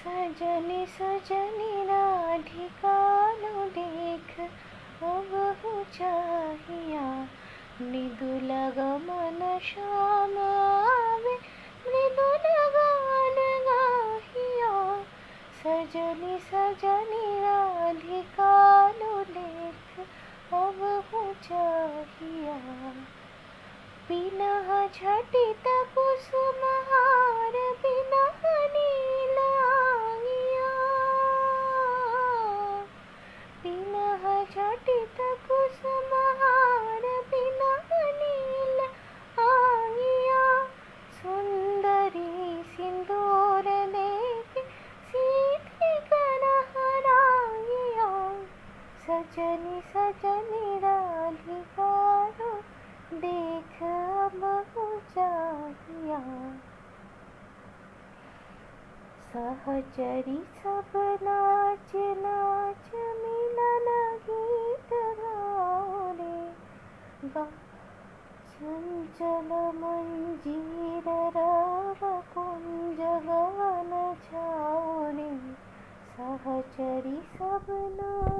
सजनी सजनी राधिकानु देख, अब हो चाहिया। मृदुल गमन श्याम आवे मृदुल गान गाहिया। सजनी सजनी राधिकानु देख, अब हो चाहिया। बिना झटित कुसुमहार सजनी सजनी राधिकारो देख अब चाहिया सहचरी सब नाच नाच मिलन गीत गाओ रे चंचल मंजीर राव कुंज गवन छाओ सहचरी सब नाच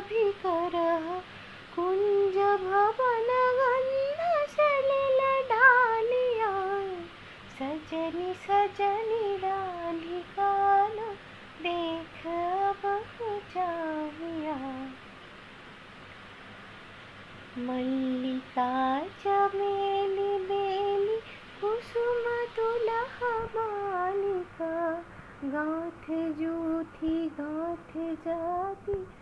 कर। कुंज भवन गंध डालिया सजनी सजनी राधिकान देख अब चाहिया मल्लिका चमेली बेली, कुसुम तुलह मालिका। गाँठ जूथी गाँठ जाति